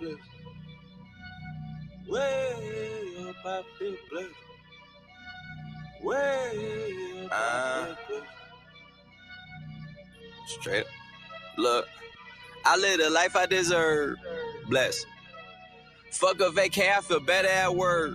blessed. Way up, I feel blessed. Way up, I Uh. feel blessed. Straight. Look, I live the life I deserve. Bless. Fuck a vacay, I feel better at work.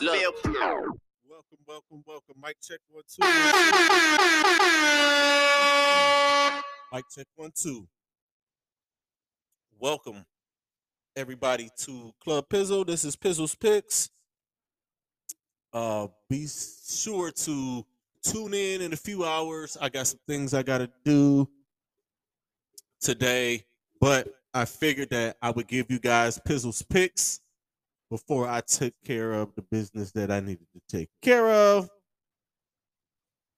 Welcome, welcome, welcome. Mic check one, two. Mic check one, two. Welcome, everybody, to Club Pizzle. This is Pizzle's Picks. Uh, be sure to tune in in a few hours. I got some things I got to do today, but I figured that I would give you guys Pizzle's Picks before I took care of the business that I needed to take care of.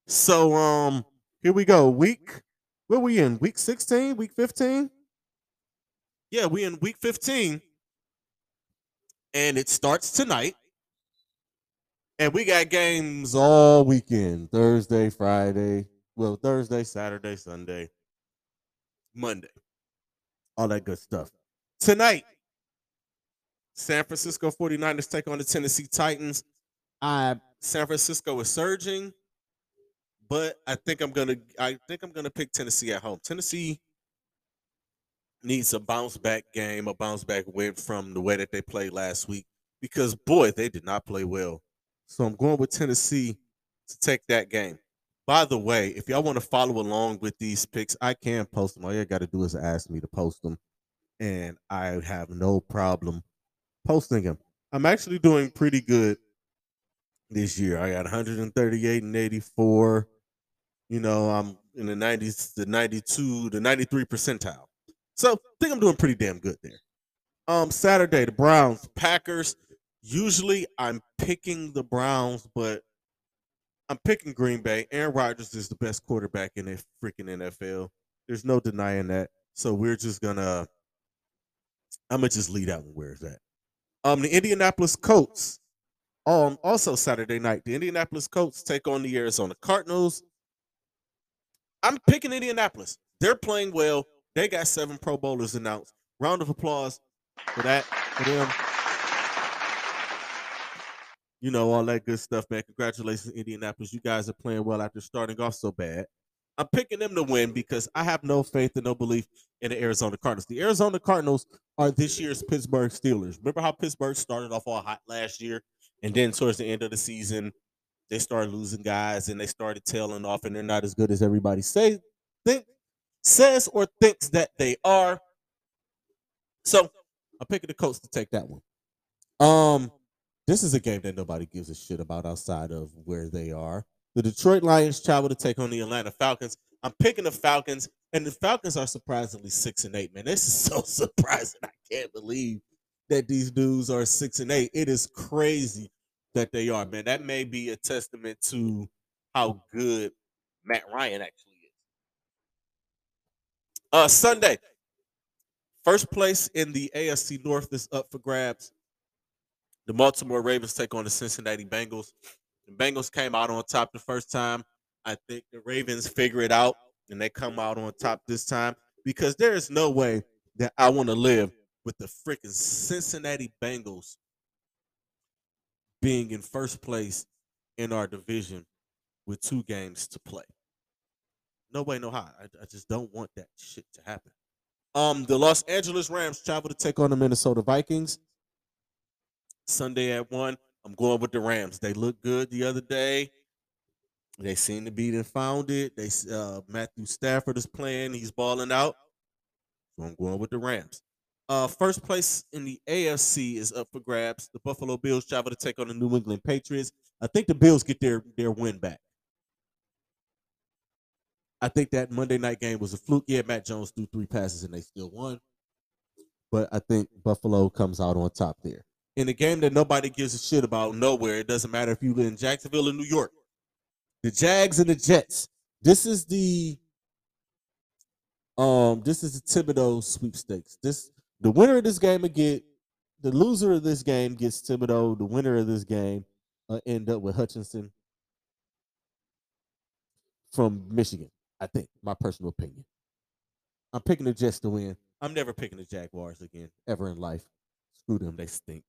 So um here we go. Week where we in? Week 16, week 15? Yeah, we in week 15. And it starts tonight. And we got games all weekend. Thursday, Friday. Well, Thursday, Saturday, Sunday, Monday. All that good stuff. Tonight, San Francisco 49ers take on the Tennessee Titans. I San Francisco is surging, but I think I'm gonna I think I'm gonna pick Tennessee at home. Tennessee needs a bounce back game, a bounce back win from the way that they played last week because boy, they did not play well. So I'm going with Tennessee to take that game. By the way, if y'all want to follow along with these picks, I can post them. All you got to do is ask me to post them, and I have no problem posting them. I'm actually doing pretty good this year. I got 138 and 84. You know, I'm in the 90s, the 92, the 93 percentile. So I think I'm doing pretty damn good there. Um, Saturday, the Browns, Packers. Usually I'm picking the Browns, but I'm picking Green Bay. Aaron Rodgers is the best quarterback in the freaking NFL. There's no denying that. So we're just gonna I'm gonna just leave that one where it's at. Um, the Indianapolis Colts. Um, also Saturday night, the Indianapolis Colts take on the Arizona Cardinals. I'm picking Indianapolis. They're playing well. They got seven Pro Bowlers announced. Round of applause for that for them. You know all that good stuff, man. Congratulations, Indianapolis. You guys are playing well after starting off so bad. I'm picking them to win because I have no faith and no belief in the Arizona Cardinals. The Arizona Cardinals are this year's Pittsburgh Steelers. Remember how Pittsburgh started off all hot last year, and then towards the end of the season, they started losing guys and they started tailing off, and they're not as good as everybody say think says or thinks that they are. So I'm picking the Colts to take that one. Um, this is a game that nobody gives a shit about outside of where they are. The Detroit Lions travel to take on the Atlanta Falcons. I'm picking the Falcons, and the Falcons are surprisingly six and eight. Man, this is so surprising. I can't believe that these dudes are six and eight. It is crazy that they are, man. That may be a testament to how good Matt Ryan actually is. Uh, Sunday, first place in the AFC North is up for grabs. The Baltimore Ravens take on the Cincinnati Bengals. The Bengals came out on top the first time. I think the Ravens figure it out and they come out on top this time because there is no way that I want to live with the freaking Cincinnati Bengals being in first place in our division with two games to play. No way, no how. I, I just don't want that shit to happen. Um, the Los Angeles Rams travel to take on the Minnesota Vikings Sunday at one. I'm going with the Rams. They look good the other day. They seem to be founded. They uh, Matthew Stafford is playing. He's balling out. So I'm going with the Rams. Uh, first place in the AFC is up for grabs. The Buffalo Bills travel to take on the New England Patriots. I think the Bills get their their win back. I think that Monday night game was a fluke. Yeah, Mac Jones threw three passes and they still won. But I think Buffalo comes out on top there. In a game that nobody gives a shit about nowhere, it doesn't matter if you live in Jacksonville or New York. The Jags and the Jets. This is the um this is the Thibodeaux sweepstakes. This the winner of this game will get the loser of this game gets Thibodeaux. The winner of this game uh, end up with Hutchinson from Michigan. I think my personal opinion. I'm picking the Jets to win. I'm never picking the Jaguars again ever in life. Screw them, they stink.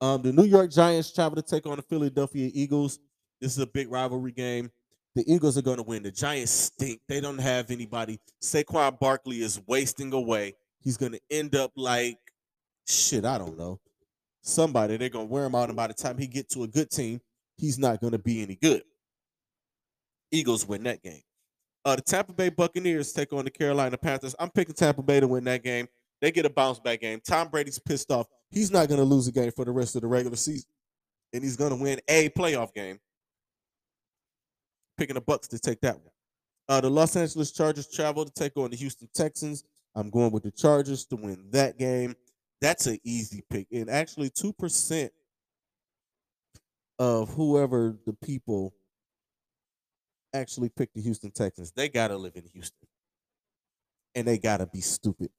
Um, the New York Giants travel to take on the Philadelphia Eagles. This is a big rivalry game. The Eagles are going to win. The Giants stink. They don't have anybody. Saquon Barkley is wasting away. He's going to end up like shit. I don't know. Somebody they're going to wear him out, and by the time he get to a good team, he's not going to be any good. Eagles win that game. Uh, the Tampa Bay Buccaneers take on the Carolina Panthers. I'm picking Tampa Bay to win that game. They get a bounce back game. Tom Brady's pissed off. He's not going to lose a game for the rest of the regular season, and he's going to win a playoff game. Picking the Bucs to take that one. Uh, the Los Angeles Chargers travel to take on the Houston Texans. I'm going with the Chargers to win that game. That's an easy pick, and actually, two percent of whoever the people actually pick the Houston Texans. They gotta live in Houston, and they gotta be stupid.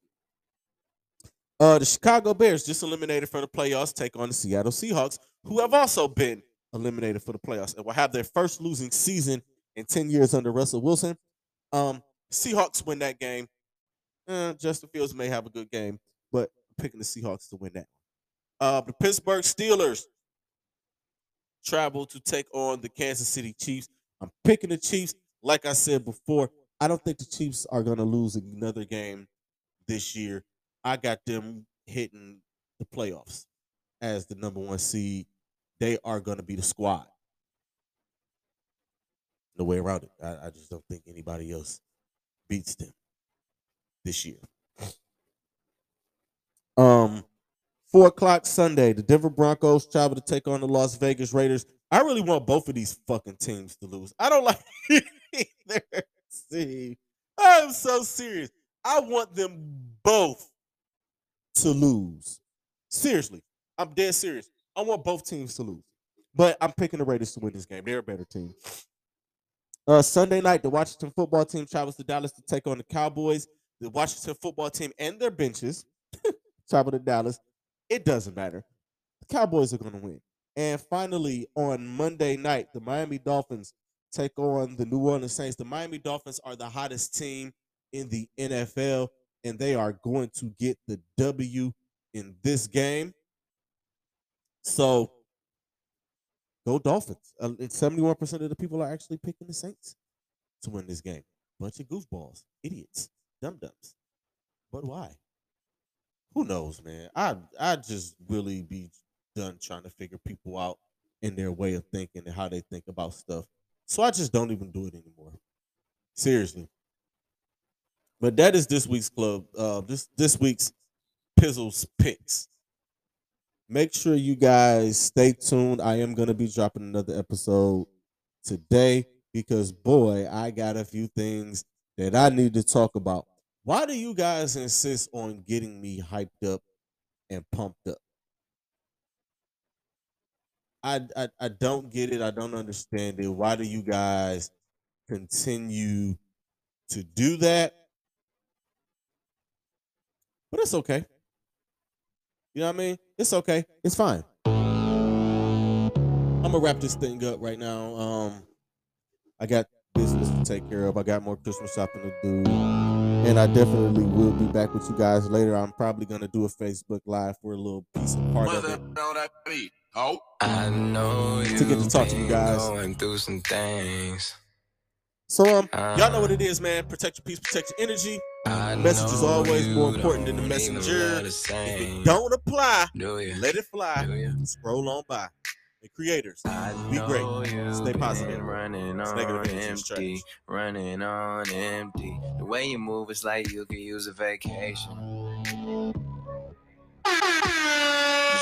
Uh, the Chicago Bears just eliminated from the playoffs take on the Seattle Seahawks, who have also been eliminated for the playoffs and will have their first losing season in 10 years under Russell Wilson. Um, Seahawks win that game. Uh, Justin Fields may have a good game, but I'm picking the Seahawks to win that. Uh, the Pittsburgh Steelers travel to take on the Kansas City Chiefs. I'm picking the Chiefs. Like I said before, I don't think the Chiefs are going to lose another game this year. I got them hitting the playoffs as the number one seed. They are going to be the squad. No way around it. I, I just don't think anybody else beats them this year. Um, four o'clock Sunday, the Denver Broncos travel to take on the Las Vegas Raiders. I really want both of these fucking teams to lose. I don't like either. See, I'm so serious. I want them both to lose. Seriously, I'm dead serious. I want both teams to lose, but I'm picking the Raiders to win this game. They're a better team. Uh, Sunday night, the Washington football team travels to Dallas to take on the Cowboys. The Washington football team and their benches travel to Dallas. It doesn't matter. The Cowboys are going to win. And finally, on Monday night, the Miami Dolphins take on the New Orleans Saints. The Miami Dolphins are the hottest team in the NFL, and they are going to get the W in this game. So go Dolphins. Uh, 71% of the people are actually picking the Saints to win this game. Bunch of goofballs, idiots, dum dums. But why? Who knows, man? I I just really be done trying to figure people out in their way of thinking and how they think about stuff. So I just don't even do it anymore. Seriously. But that is this week's club. Uh, this this week's Pizzles picks. Make sure you guys stay tuned. I am gonna be dropping another episode today because boy, I got a few things that I need to talk about. Why do you guys insist on getting me hyped up and pumped up? I, I I don't get it. I don't understand it. Why do you guys continue to do that? But it's okay. You know what I mean? It's okay. It's fine. I'm gonna wrap this thing up right now. Um, I got business to take care of. I got more Christmas shopping to do. And I definitely will be back with you guys later. I'm probably gonna do a Facebook live for a little piece of part of it. Oh. I know To get to talk to you guys. Going through some things. So um, y'all know what it is, man. Protect your peace, protect your energy. I Message is always more important than the messenger. the If it don't apply, Do let it fly. Scroll on by. The creators, Be great. Stay positive. Running on empty, trash. running on empty. The way you move is like you could use a vacation.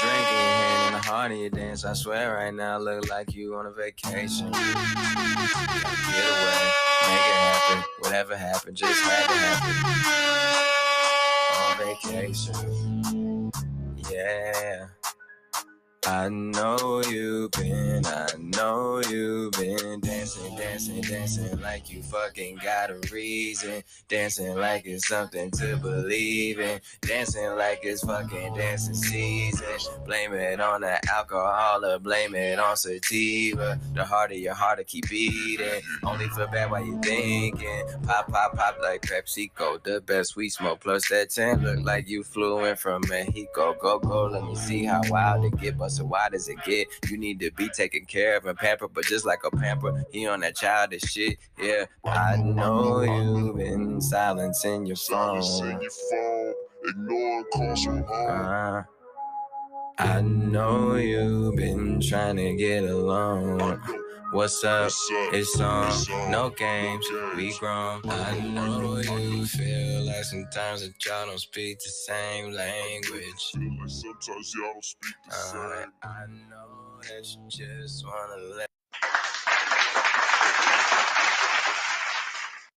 Drinking of your dance. I swear right now, look like you on a vacation. Get away, make it happen. Whatever happened, just had to happen. On vacation, yeah. I know you've been, I know you've been dancing, dancing, dancing like you fucking got a reason. Dancing like it's something to believe in. Dancing like it's fucking dancing season. Blame it on the alcohol or blame it on sativa. The harder your heart to keep beating. Only feel bad while you thinking. Pop, pop, pop like PepsiCo. The best we smoke. Plus that 10 look like you flew in from Mexico. Go, go, let me see how wild it get. But so why does it get? You need to be taken care of and pampered. But just like a pamper, he on that childish shit. Yeah, I know you've been silencing your phone. Silencing your phone, ignoring calls from home. Uh, I know you've been trying to get along. What's up? It's on, no games, we grown. I know you feel like sometimes that y'all don't speak the same language. Feel like sometimes y'all don't speak the Uh, same. I know that you just wanna let